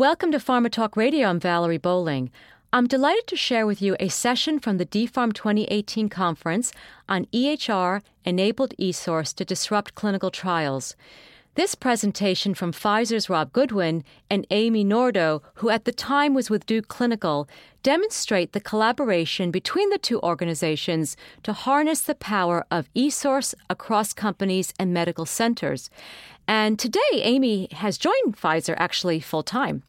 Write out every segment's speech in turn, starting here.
Welcome to Pharma Talk Radio. I'm Valerie Bowling. I'm delighted to share with you a session from the DPHARM 2018 conference on EHR enabled eSource to disrupt clinical trials. This presentation from Pfizer's Rob Goodwin and Amy Nordo, who at the time was with Duke Clinical, demonstrate the collaboration between the two organizations to harness the power of eSource across companies and medical centers. And today, Amy has joined Pfizer actually full time.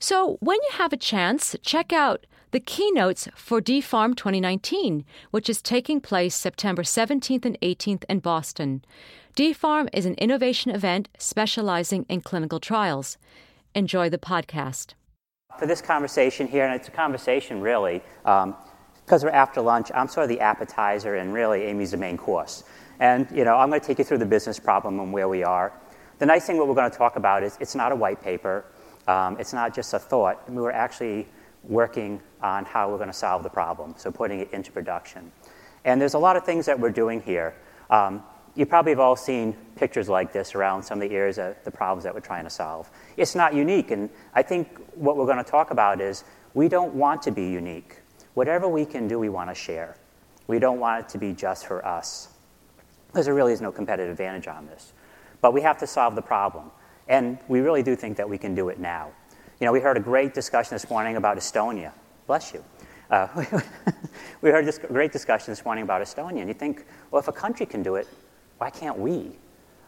So when you have a chance, check out the keynotes for DPHARM 2019, which is taking place September 17th and 18th in Boston. DPHARM is an innovation event specializing in clinical trials. Enjoy the podcast. For this conversation here, and it's a conversation really, um, because we're after lunch, I'm sort of the appetizer, and really Amy's the main course. And you know, I'm going to take you through the business problem and where we are. The nice thing, what we're going to talk about is it's not a white paper. Um, it's not just a thought. we're actually working on how we're going to solve the problem, so putting it into production. And there's a lot of things that we're doing here. Um, you probably have all seen pictures like this around some of the areas of the problems that we're trying to solve. It's not unique, and I think what we're going to talk about is we don't want to be unique. Whatever we can do, we want to share. We don't want it to be just for us, because there really is no competitive advantage on this. But we have to solve the problem, and we really do think that we can do it now. You know, we heard a great discussion this morning about Estonia. Bless you. Uh, we heard this great discussion this morning about Estonia, and you think, well, if a country can do it, why can't we?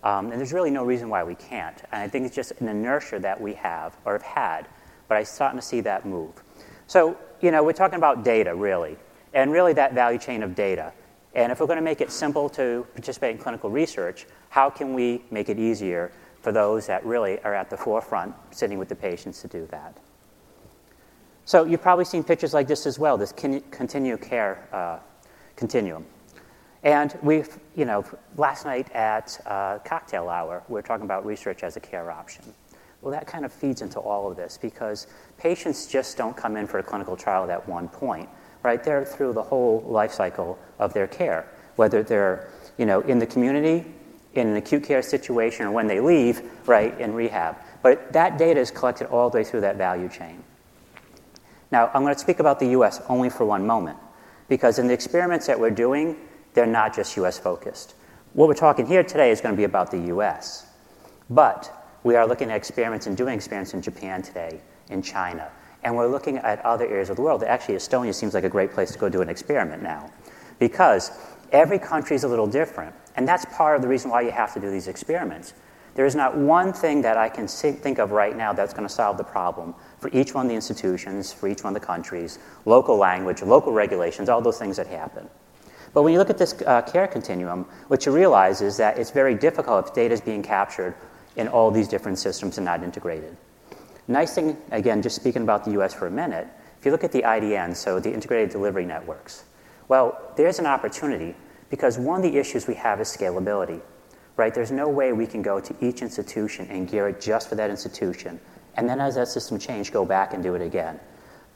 Um, and there's really no reason why we can't. And I think it's just an inertia that we have or have had, but I'm starting to see that move. So, you know, we're talking about data, really, and really that value chain of data. And if we're going to make it simple to participate in clinical research, how can we make it easier for those that really are at the forefront, sitting with the patients to do that? So, you've probably seen pictures like this as well this continuum care uh, continuum. And we've, you know, last night at uh, cocktail hour, we were talking about research as a care option. Well, that kind of feeds into all of this because patients just don't come in for a clinical trial at one point, right? They're through the whole life cycle of their care, whether they're, you know, in the community, in an acute care situation, or when they leave, right, in rehab. But that data is collected all the way through that value chain. Now, I'm going to speak about the US only for one moment because in the experiments that we're doing, they're not just US focused. What we're talking here today is going to be about the US. But we are looking at experiments and doing experiments in Japan today, in China. And we're looking at other areas of the world. Actually, Estonia seems like a great place to go do an experiment now. Because every country is a little different. And that's part of the reason why you have to do these experiments. There is not one thing that I can think of right now that's going to solve the problem for each one of the institutions, for each one of the countries, local language, local regulations, all those things that happen. But when you look at this uh, care continuum, what you realize is that it's very difficult if data is being captured in all these different systems and not integrated. Nice thing, again, just speaking about the US for a minute, if you look at the IDN, so the integrated delivery networks, well, there's an opportunity because one of the issues we have is scalability, right? There's no way we can go to each institution and gear it just for that institution, and then as that system changes, go back and do it again.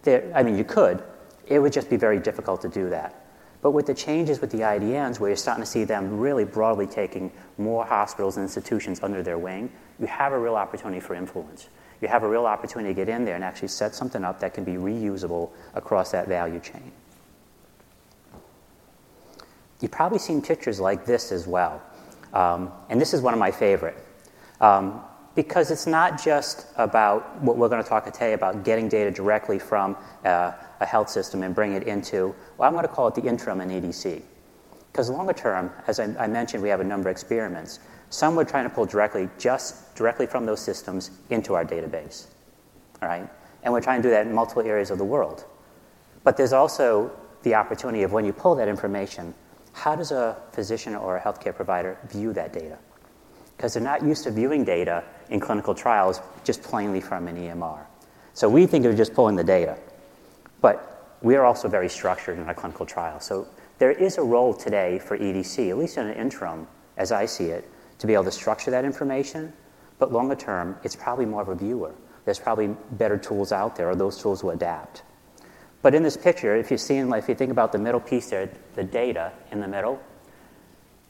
There, I mean, you could, it would just be very difficult to do that. But with the changes with the IDNs, where you're starting to see them really broadly taking more hospitals and institutions under their wing, you have a real opportunity for influence. You have a real opportunity to get in there and actually set something up that can be reusable across that value chain. You've probably seen pictures like this as well. Um, and this is one of my favorite. Um, because it's not just about what we're going to talk today about getting data directly from uh, a health system and bring it into, well, I'm going to call it the interim in EDC. Because longer term, as I, I, mentioned, we have a number of experiments. Some we're trying to pull directly, just directly from those systems into our database. All right? And we're trying to do that in multiple areas of the world. But there's also the opportunity of when you pull that information, how does a physician or a healthcare provider view that data? Because they're not used to viewing data in clinical trials just plainly from an EMR. So we think of just pulling the data. But we are also very structured in our clinical trial. So there is a role today for EDC, at least in an interim, as I see it, to be able to structure that information. But longer term, it's probably more of a viewer. There's probably better tools out there, or those tools will adapt. But in this picture, if you see, if you think about the middle piece there, the data in the middle,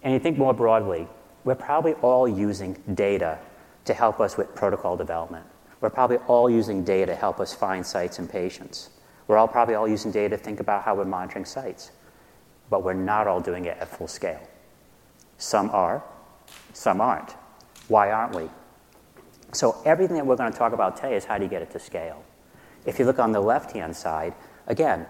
and you think more broadly, we're probably all using data to help us with protocol development. We're probably all using data to help us find sites and patients. We're all probably all using data to think about how we're monitoring sites, but we're not all doing it at full scale. Some are, some aren't. Why aren't we? So, everything that we're going to talk about today is how do you get it to scale. If you look on the left hand side, again,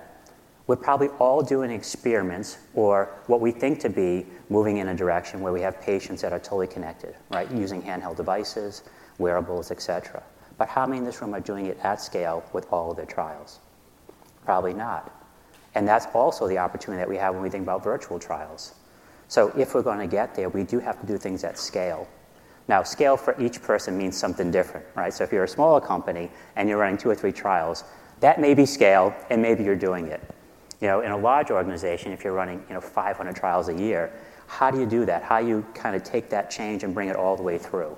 we're probably all doing experiments or what we think to be moving in a direction where we have patients that are totally connected, right? Using handheld devices, wearables, etc. But how many in this room are doing it at scale with all of their trials? Probably not. And that's also the opportunity that we have when we think about virtual trials. So if we're going to get there, we do have to do things at scale. Now, scale for each person means something different, right? So if you're a smaller company and you're running two or three trials, that may be scale, and maybe you're doing it. You know, in a large organization, if you're running, you know, 500 trials a year, how do you do that? How do you kind of take that change and bring it all the way through?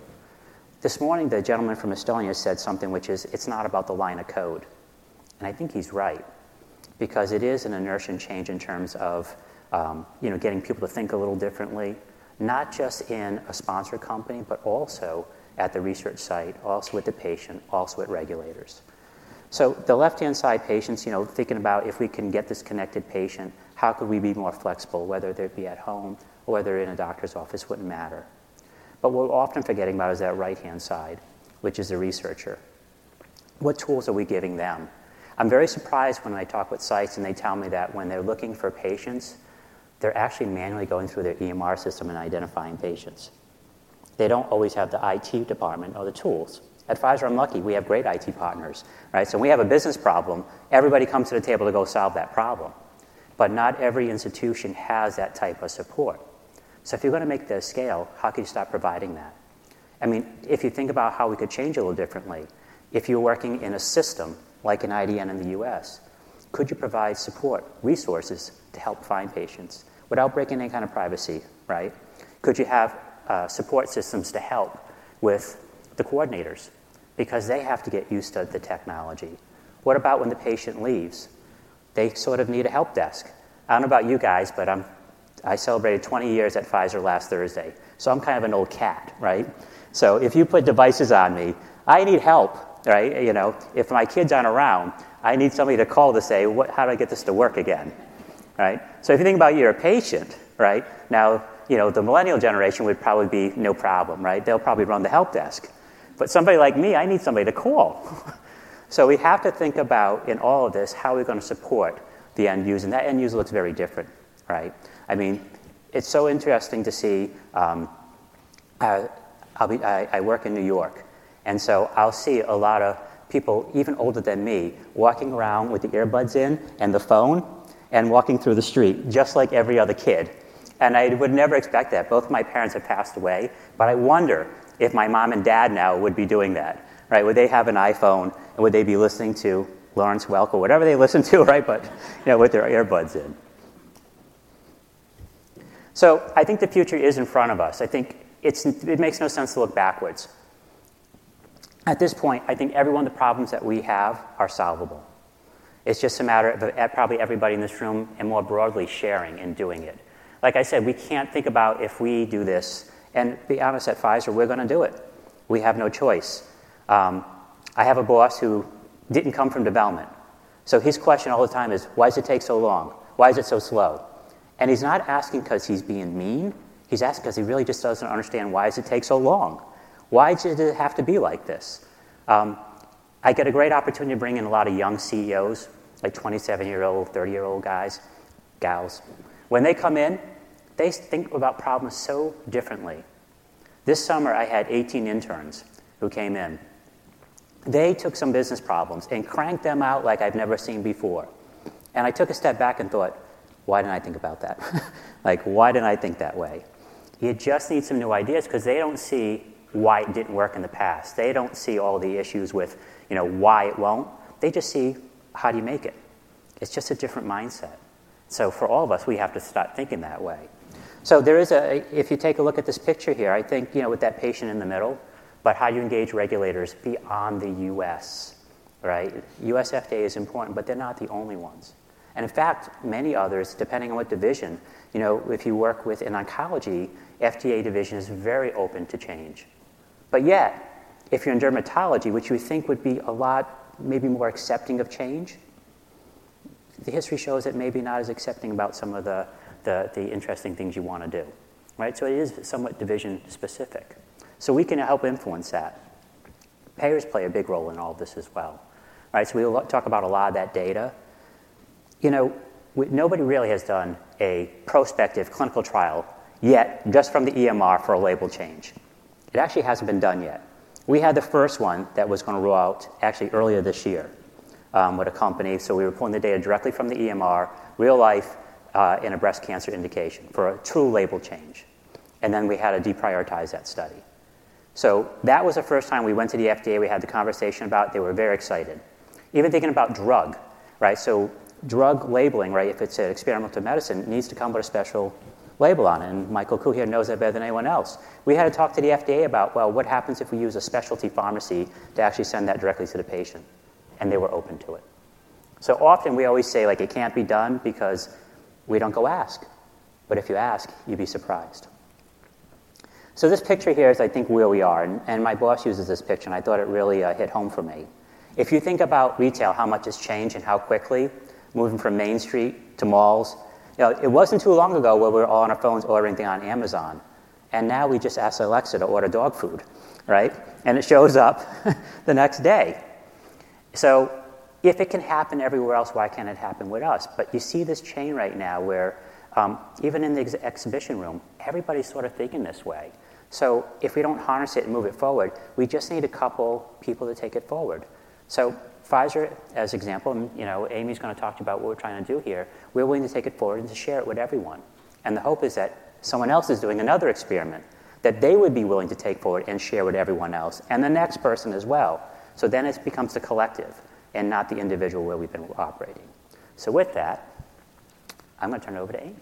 This morning, the gentleman from Estonia said something which is, it's not about the line of code. And I think he's right, because it is an inertia change in terms of, um, you know, getting people to think a little differently, not just in a sponsor company, but also at the research site, also with the patient, also with regulators. So the left-hand side patients, you know, thinking about if we can get this connected patient, how could we be more flexible, whether they be at home or whether in a doctor's office, wouldn't matter. But what we're often forgetting about is that right-hand side, which is the researcher. What tools are we giving them? I'm very surprised when I talk with sites and they tell me that when they're looking for patients, they're actually manually going through their EMR system and identifying patients. They don't always have the IT department or the tools. At Pfizer, I'm lucky. We have great IT partners, right? So when we have a business problem, everybody comes to the table to go solve that problem. But not every institution has that type of support. So if you're going to make the scale, how can you start providing that? I mean, if you think about how we could change a little differently, if you're working in a system like an IDN in the US, could you provide support, resources to help find patients without breaking any kind of privacy, right? Could you have uh, support systems to help with the coordinators because they have to get used to the technology? What about when the patient leaves? They sort of need a help desk. I don't know about you guys, but I'm, I celebrated 20 years at Pfizer last Thursday. So I'm kind of an old cat, right? So if you put devices on me, I need help, right? You know, if my kids aren't around, I need somebody to call to say, what, how do I get this to work again, right? So if you think about you're a patient, right? Now, you know, the millennial generation would probably be no problem, right? They'll probably run the help desk. But somebody like me, I need somebody to call. so we have to think about, in all of this, how we're going to support the end user. And that end user looks very different, right? I mean, it's so interesting to see. Um, uh, be, I, I work in New York, and so I'll see a lot of people, even older than me, walking around with the earbuds in and the phone and walking through the street, just like every other kid. And I would never expect that. Both my parents have passed away, but I wonder if my mom and dad now would be doing that, right? Would they have an iPhone and would they be listening to Lawrence Welk or whatever they listen to, right? But, you know, with their earbuds in. So I think the future is in front of us. I think it's, it makes no sense to look backwards. At this point, I think every one of the problems that we have are solvable. It's just a matter of uh, probably everybody in this room and more broadly sharing and doing it. Like I said, we can't think about if we do this and be honest, at Pfizer, we're going to do it. We have no choice. Um, I have a boss who didn't come from development. So his question all the time is, why does it take so long? Why is it so slow? And he's not asking because he's being mean. He's asking because he really just doesn't understand why does it take so long? Why did it have to be like this? Um, I get a great opportunity to bring in a lot of young CEOs, like 27 year old, 30 year old guys, gals. When they come in, they think about problems so differently. This summer, I had 18 interns who came in. They took some business problems and cranked them out like I've never seen before. And I took a step back and thought, why didn't I think about that? like, why didn't I think that way? You just need some new ideas because they don't see why it didn't work in the past. They don't see all the issues with, you know, why it won't. They just see how do you make it. It's just a different mindset. So for all of us, we have to start thinking that way. So there is a, if you take a look at this picture here, I think, you know, with that patient in the middle, but how do you engage regulators beyond the U.S., right? U.S. FDA is important, but they're not the only ones. And in fact, many others, depending on what division, you know, if you work with in oncology, FDA division is very open to change. But yet, If you're in dermatology, which you think would be a lot maybe more accepting of change, the history shows that maybe not as accepting about some of the, the, the interesting things you want to do. Right? So it is somewhat division specific. So we can help influence that. Payers play a big role in all this as well. Right? So we'll talk about a lot of that data. You know, we, nobody really has done a prospective clinical trial yet just from the EMR for a label change. It actually hasn't been done yet. We had the first one that was going to roll out actually earlier this year um, with a company. So we were pulling the data directly from the EMR, real life, uh, in a breast cancer indication for a true label change. And then we had to deprioritize that study. So that was the first time we went to the FDA, we had the conversation about it. They were very excited. Even thinking about drug, right? So drug labeling, right, if it's an experimental medicine, needs to come with a special label on it. And Michael Ku here knows that better than anyone else. We had to talk to the FDA about, well, what happens if we use a specialty pharmacy to actually send that directly to the patient? And they were open to it. So often we always say, like, it can't be done because we don't go ask. But if you ask, you'd be surprised. So this picture here is, I think, where we are. And, and my boss uses this picture, and I thought it really uh, hit home for me. If you think about retail, how much has changed and how quickly, moving from Main Street to malls you know, it wasn't too long ago where we were all on our phones ordering things on Amazon. And now we just ask Alexa to order dog food, right? And it shows up the next day. So if it can happen everywhere else, why can't it happen with us? But you see this chain right now where um, even in the ex- exhibition room, everybody's sort of thinking this way. So if we don't harness it and move it forward, we just need a couple people to take it forward. So Pfizer, as example, you know, Amy's going to talk about what we're trying to do here. We're willing to take it forward and to share it with everyone. And the hope is that someone else is doing another experiment that they would be willing to take forward and share with everyone else, and the next person as well. So then it becomes the collective and not the individual where we've been operating. So with that, I'm going to turn it over to Amy.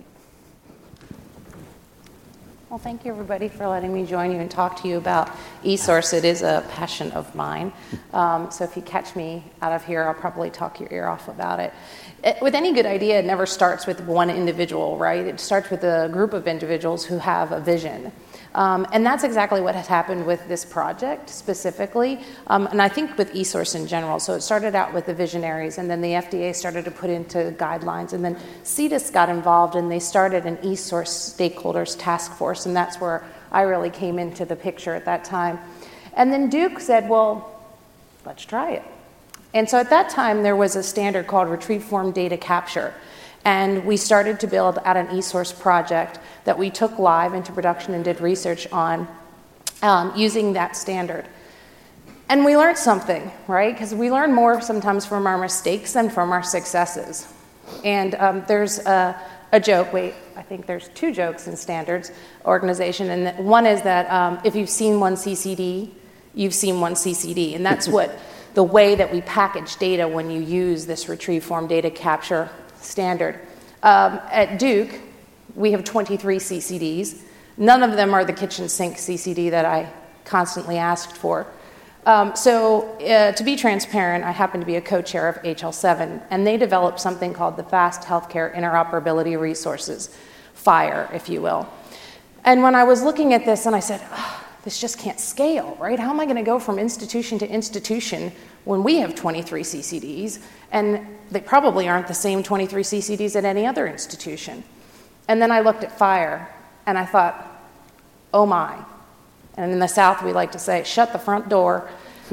Well, thank you, everybody, for letting me join you and talk to you about eSource. It is a passion of mine. Um, so if you catch me out of here, I'll probably talk your ear off about it. it. With any good idea, it never starts with one individual, right? It starts with a group of individuals who have a vision. Um, and that's exactly what has happened with this project specifically, um, and I think with eSource in general. So it started out with the visionaries, and then the FDA started to put into guidelines, and then CDISC got involved, and they started an eSource stakeholders task force, and that's where I really came into the picture at that time. And then Duke said, well, let's try it. And so at that time, there was a standard called retrieve form data capture. And we started to build out an eSource project that we took live into production and did research on um, using that standard. And we learned something, right? Because we learn more sometimes from our mistakes than from our successes. And um, there's a, a, joke, wait, I think there's two jokes in standards organization. And one is that um, if you've seen one CCD, you've seen one CCD. And that's what the way that we package data when you use this retrieve form data capture standard. Um, at Duke, we have 23 CCDs. None of them are the kitchen sink CCD that I constantly asked for. Um, so, uh, to be transparent, I happen to be a co chair of HL7, and they developed something called the Fast Healthcare Interoperability Resources, FHIR, if you will. And when I was looking at this, and I said, oh, this just can't scale, right? How am I going to go from institution to institution when we have 23 CCDs? And they probably aren't the same 23 CCDs at any other institution. And then I looked at FHIR and I thought, oh my. And in the South, we like to say, shut the front door.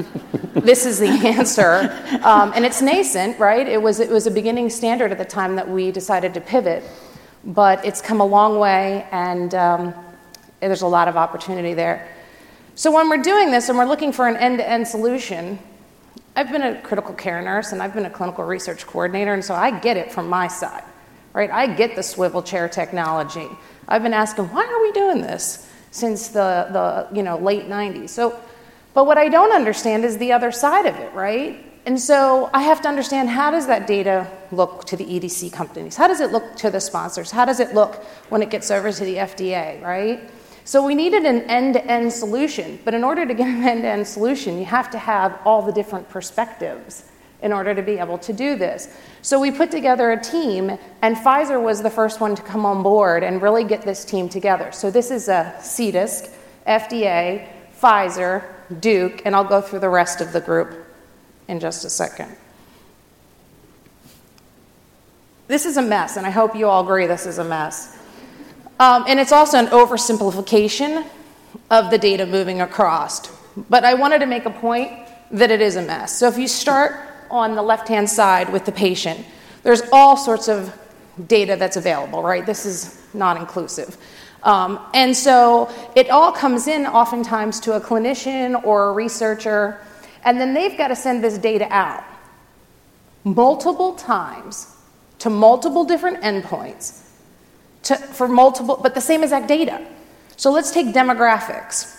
this is the answer. Um, and it's nascent, right? It was, it was a beginning standard at the time that we decided to pivot. But it's come a long way, and um, there's a lot of opportunity there. So when we're doing this and we're looking for an end to end solution, I've been a critical care nurse and I've been a clinical research coordinator, and so I get it from my side, right? I get the swivel chair technology. I've been asking, why are we doing this since the, the you know, late 90s? So, but what I don't understand is the other side of it, right? And so I have to understand how does that data look to the EDC companies? How does it look to the sponsors? How does it look when it gets over to the FDA, right? So we needed an end to end solution. But in order to get an end to end solution, you have to have all the different perspectives in order to be able to do this. So we put together a team, and Pfizer was the first one to come on board and really get this team together. So this is a CDISC, FDA, Pfizer, Duke, and I'll go through the rest of the group in just a second. This is a mess, and I hope you all agree this is a mess. Um, and it's also an oversimplification of the data moving across. But I wanted to make a point that it is a mess. So if you start on the left hand side with the patient, there's all sorts of data that's available, right? This is not inclusive. Um, and so it all comes in oftentimes to a clinician or a researcher, and then they've got to send this data out multiple times to multiple different endpoints to, for multiple, but the same exact data. So let's take demographics.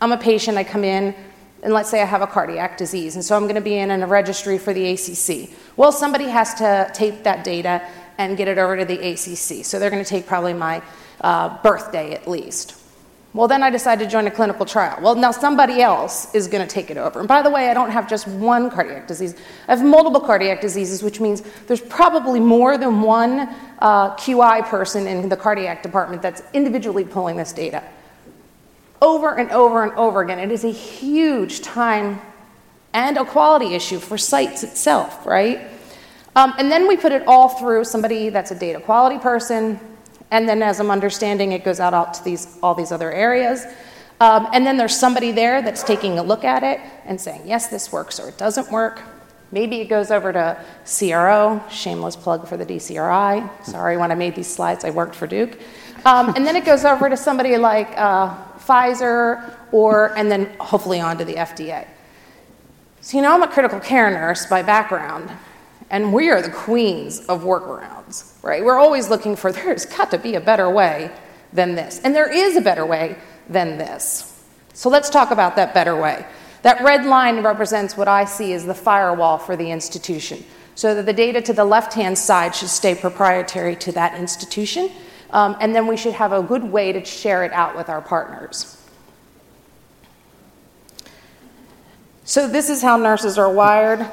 I'm a patient, I come in, and let's say I have a cardiac disease, and so I'm going to be in a registry for the ACC. Well, somebody has to tape that data and get it over to the ACC. So they're going to take probably my uh, birthday at least. Well, then I decided to join a clinical trial. Well, now somebody else is going to take it over. And by the way, I don't have just one cardiac disease, I have multiple cardiac diseases, which means there's probably more than one uh, QI person in the cardiac department that's individually pulling this data. Over and over and over again. It is a huge time and a quality issue for sites itself, right? Um, and then we put it all through somebody that's a data quality person, and then, as I'm understanding, it goes out, out to these, all these other areas. Um, and then there's somebody there that's taking a look at it and saying, yes, this works or it doesn't work. Maybe it goes over to CRO, shameless plug for the DCRI. Sorry, when I made these slides, I worked for Duke. Um, and then it goes over to somebody like uh, Pfizer, or, and then hopefully on to the FDA. So, you know, I'm a critical care nurse by background, and we are the queens of workarounds, right? We're always looking for there's got to be a better way than this. And there is a better way than this. So let's talk about that better way. That red line represents what I see as the firewall for the institution. So that the data to the left hand side should stay proprietary to that institution. Um, and then we should have a good way to share it out with our partners. So, this is how nurses are wired.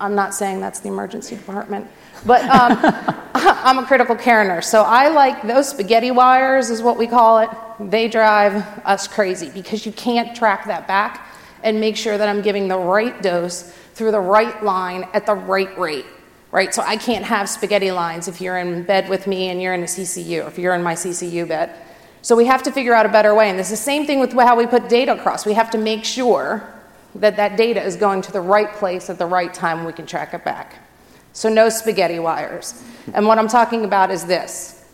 I'm not saying that's the emergency department, but um, I'm a critical care nurse. So I like those spaghetti wires, is what we call it. They drive us crazy because you can't track that back and make sure that I'm giving the right dose through the right line at the right rate. Right? So I can't have spaghetti lines if you're in bed with me and you're in a CCU, if you're in my CCU bed. So we have to figure out a better way. And is the same thing with how we put data across. We have to make sure that that data is going to the right place at the right time we can track it back. So, no spaghetti wires. And what I'm talking about is this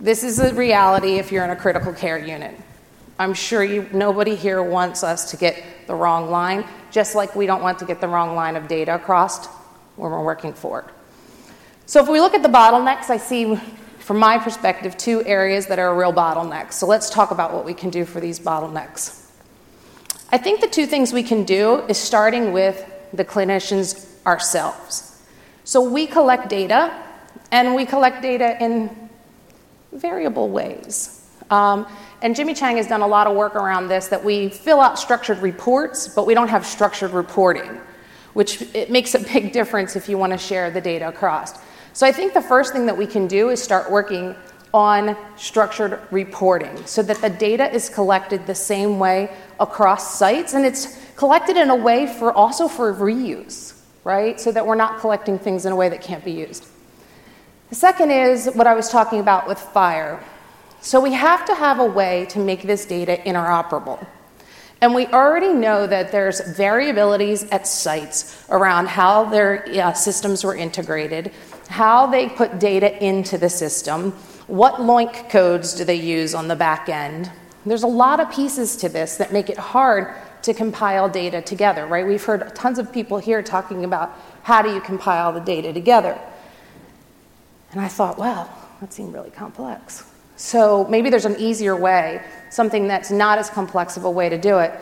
this is a reality if you're in a critical care unit. I'm sure you, nobody here wants us to get the wrong line, just like we don't want to get the wrong line of data across when we're working forward. So, if we look at the bottlenecks, I see from my perspective two areas that are a real bottlenecks. So, let's talk about what we can do for these bottlenecks. I think the two things we can do is starting with the clinicians ourselves. So we collect data, and we collect data in variable ways. Um, and Jimmy Chang has done a lot of work around this that we fill out structured reports, but we don't have structured reporting, which it makes a big difference if you want to share the data across. So I think the first thing that we can do is start working on structured reporting so that the data is collected the same way across sites and it's collected in a way for also for reuse, right? So that we're not collecting things in a way that can't be used. The second is what I was talking about with FHIR. So we have to have a way to make this data interoperable. And we already know that there's variabilities at sites around how their uh, systems were integrated, how they put data into the system, what LOINC codes do they use on the back end? There's a lot of pieces to this that make it hard to compile data together, right? We've heard tons of people here talking about how do you compile the data together. And I thought, well, that seemed really complex. So maybe there's an easier way, something that's not as complex of a way to do it.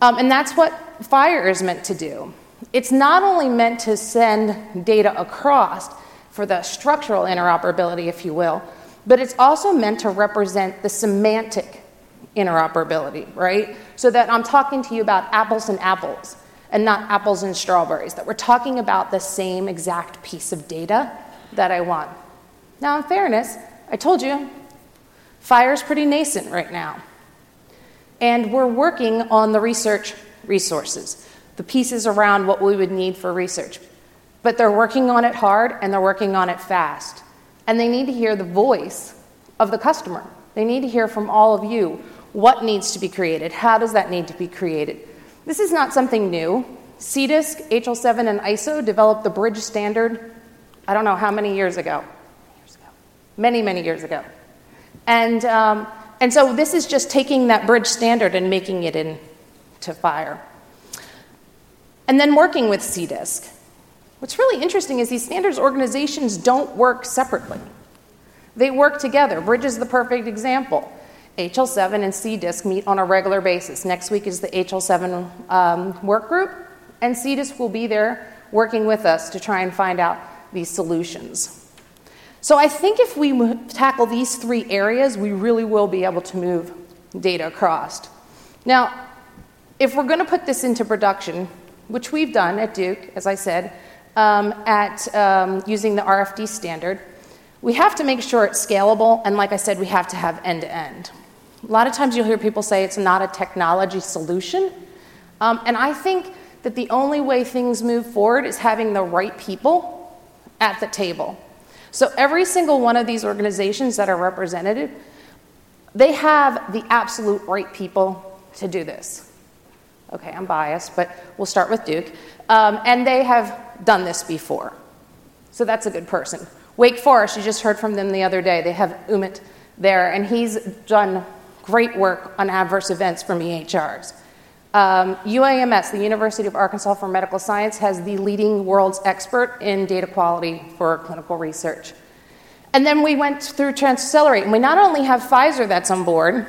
Um, and that's what FHIR is meant to do. It's not only meant to send data across for the structural interoperability, if you will, but it's also meant to represent the semantic interoperability, right? So that I'm talking to you about apples and apples and not apples and strawberries, that we're talking about the same exact piece of data that I want. Now, in fairness, I told you, FHIR is pretty nascent right now. And we're working on the research resources, the pieces around what we would need for research. But they're working on it hard and they're working on it fast. And they need to hear the voice of the customer. They need to hear from all of you what needs to be created, how does that need to be created. This is not something new. CDISC, HL7, and ISO developed the bridge standard, I don't know how many years ago. Many, many years ago. And, um, and so this is just taking that bridge standard and making it into FHIR. And then working with CDISC. What's really interesting is these standards organizations don't work separately. They work together. Bridge is the perfect example. HL7 and CDISC meet on a regular basis. Next week is the HL7 um, work group, and CDISC will be there working with us to try and find out these solutions. So I think if we tackle these three areas, we really will be able to move data across. Now, if we're going to put this into production, which we've done at Duke, as I said, um, at um, using the RFD standard, we have to make sure it's scalable, and like I said, we have to have end to end. A lot of times you'll hear people say it's not a technology solution, um, and I think that the only way things move forward is having the right people at the table. So every single one of these organizations that are represented, they have the absolute right people to do this. Okay, I'm biased, but we'll start with Duke. Um, and they have done this before. So that's a good person. Wake Forest, you just heard from them the other day. They have Umit there, and he's done great work on adverse events from EHRs. Um, UAMS, the University of Arkansas for Medical Science, has the leading world's expert in data quality for clinical research. And then we went through Transcelerate, and we not only have Pfizer that's on board,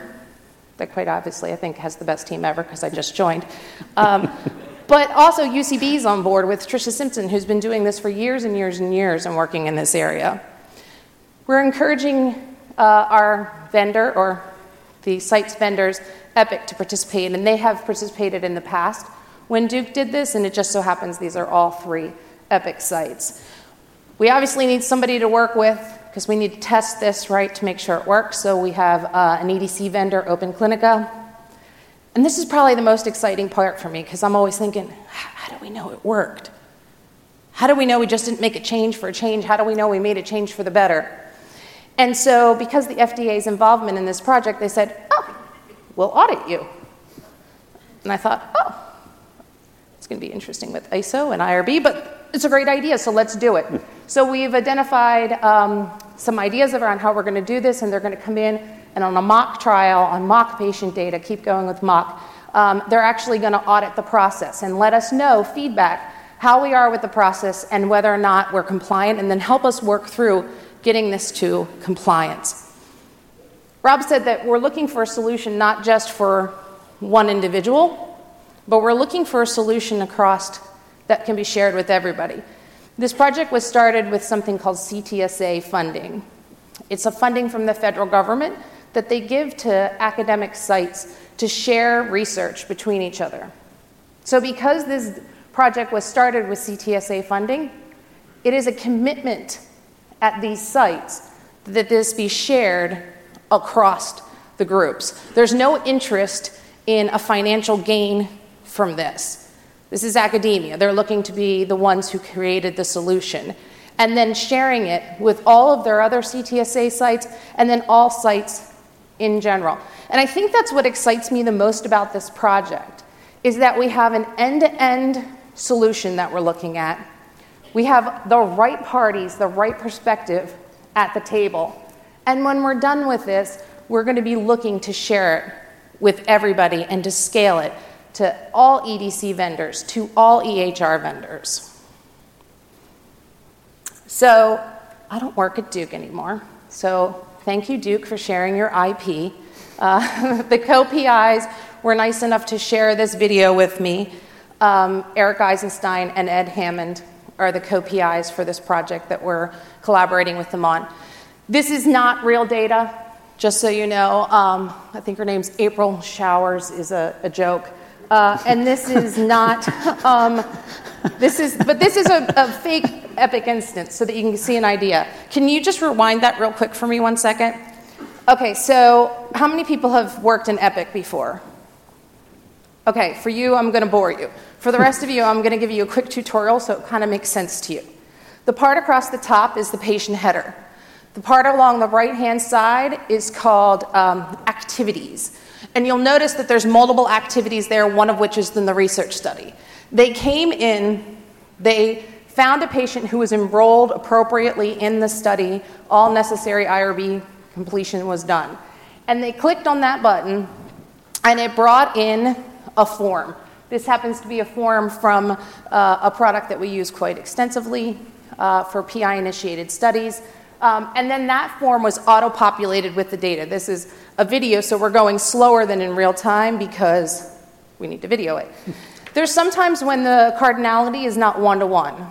that quite obviously I think has the best team ever because I just joined, um, but also UCB's on board with Tricia Simpson, who's been doing this for years and years and years and working in this area. We're encouraging uh, our vendor or the site's vendors, Epic, to participate, and they have participated in the past when Duke did this, and it just so happens these are all three Epic sites. We obviously need somebody to work with because we need to test this right to make sure it works. So we have uh, an EDC vendor, OpenClinica, and this is probably the most exciting part for me because I'm always thinking, how do we know it worked? How do we know we just didn't make a change for a change? How do we know we made a change for the better? And so, because the FDA's involvement in this project, they said, oh, we'll audit you. And I thought, oh, it's going to be interesting with ISO and IRB, but it's a great idea, so let's do it. So, we've identified um, some ideas around how we're going to do this, and they're going to come in and on a mock trial on mock patient data, keep going with mock, um, they're actually going to audit the process and let us know feedback how we are with the process and whether or not we're compliant, and then help us work through getting this to compliance. Rob said that we're looking for a solution not just for one individual, but we're looking for a solution across that can be shared with everybody. This project was started with something called CTSA funding. It's a funding from the federal government that they give to academic sites to share research between each other. So, because this project was started with CTSA funding, it is a commitment at these sites that this be shared across the groups. There's no interest in a financial gain from this. This is academia. They're looking to be the ones who created the solution. And then sharing it with all of their other CTSA sites and then all sites in general. And I think that's what excites me the most about this project is that we have an end-to-end solution that we're looking at. We have the right parties, the right perspective at the table. And when we're done with this, we're going to be looking to share it with everybody and to scale it to all EDC vendors, to all EHR vendors. So, I don't work at Duke anymore. So, Thank you, Duke, for sharing your IP. Uh, the co PIs were nice enough to share this video with me. Um, Eric Eisenstein and Ed Hammond are the co PIs for this project that we're collaborating with them on. This is not real data, just so you know. Um, I think her name's April Showers, is a, a joke. Uh, and this is not, um, this is, but this is a, a fake epic instance so that you can see an idea. Can you just rewind that real quick for me one second? Okay, so how many people have worked in Epic before? Okay, for you, I'm going to bore you. For the rest of you, I'm going to give you a quick tutorial so it kind of makes sense to you. The part across the top is the patient header. The part along the right hand side is called um, activities. And you'll notice that there's multiple activities there, one of which is in the research study. They came in, they found a patient who was enrolled appropriately in the study, all necessary IRB completion was done. And they clicked on that button, and it brought in a form. This happens to be a form from uh, a product that we use quite extensively uh, for PI initiated studies. Um, and then that form was auto populated with the data. This is a video, so we're going slower than in real time because we need to video it. There's sometimes when the cardinality is not one to one.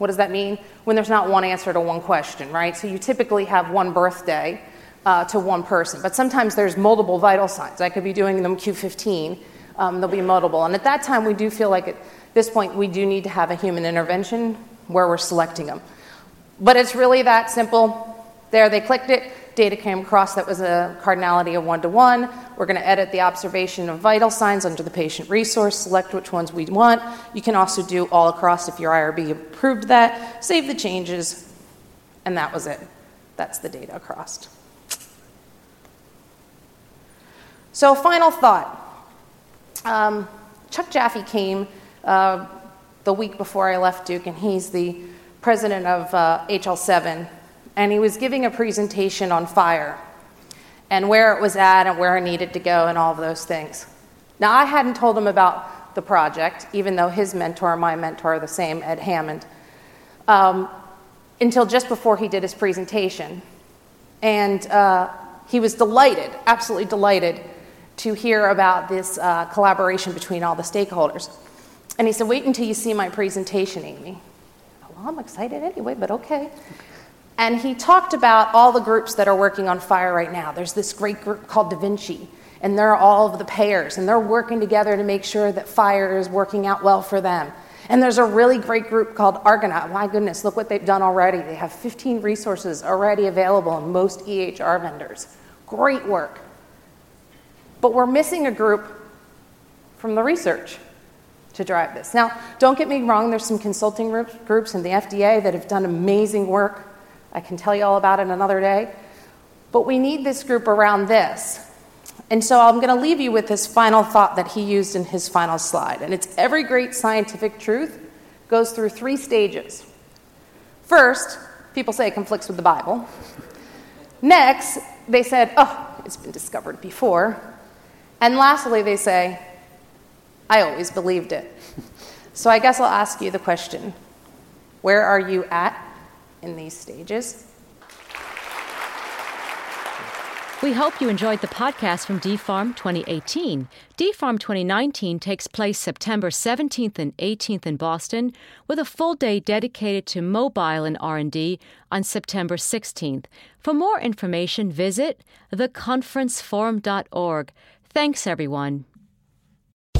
What does that mean? When there's not one answer to one question, right? So you typically have one birthday uh, to one person, but sometimes there's multiple vital signs. I could be doing them Q15, um, they'll be multiple. And at that time, we do feel like at this point we do need to have a human intervention where we're selecting them. But it's really that simple. There, they clicked it, data came across that was a cardinality of one to one. We're going to edit the observation of vital signs under the patient resource, select which ones we want. You can also do all across if your IRB approved that, save the changes, and that was it. That's the data across. So, final thought. Um, Chuck Jaffe came uh, the week before I left Duke, and he's the president of uh, HL7, and he was giving a presentation on FHIR and where it was at and where it needed to go and all of those things. Now, I hadn't told him about the project, even though his mentor and my mentor are the same, Ed Hammond, um, until just before he did his presentation. And uh, he was delighted, absolutely delighted, to hear about this uh, collaboration between all the stakeholders. And he said, Wait until you see my presentation, Amy. Well, I'm excited anyway, but okay. And he talked about all the groups that are working on FHIR right now. There's this great group called Da Vinci, and they're all of the payers, and they're working together to make sure that FHIR is working out well for them. And there's a really great group called Argonaut. My goodness, look what they've done already. They have 15 resources already available in most EHR vendors. Great work. But we're missing a group from the research to drive this. Now, don't get me wrong, there's some consulting groups in the FDA that have done amazing work. I can tell you all about it another day. But we need this group around this. And so I'm going to leave you with this final thought that he used in his final slide. And it's every great scientific truth goes through three stages. First, people say it conflicts with the Bible. Next, they said, oh, it's been discovered before. And lastly, they say, I always believed it. So I guess I'll ask you the question where are you at in these stages? We hope you enjoyed the podcast from DPharm 2018. DPharm 2019 takes place September 17th and 18th in Boston, with a full day dedicated to mobile and R&D on September 16th. For more information, visit theconferenceforum.org. Thanks, everyone.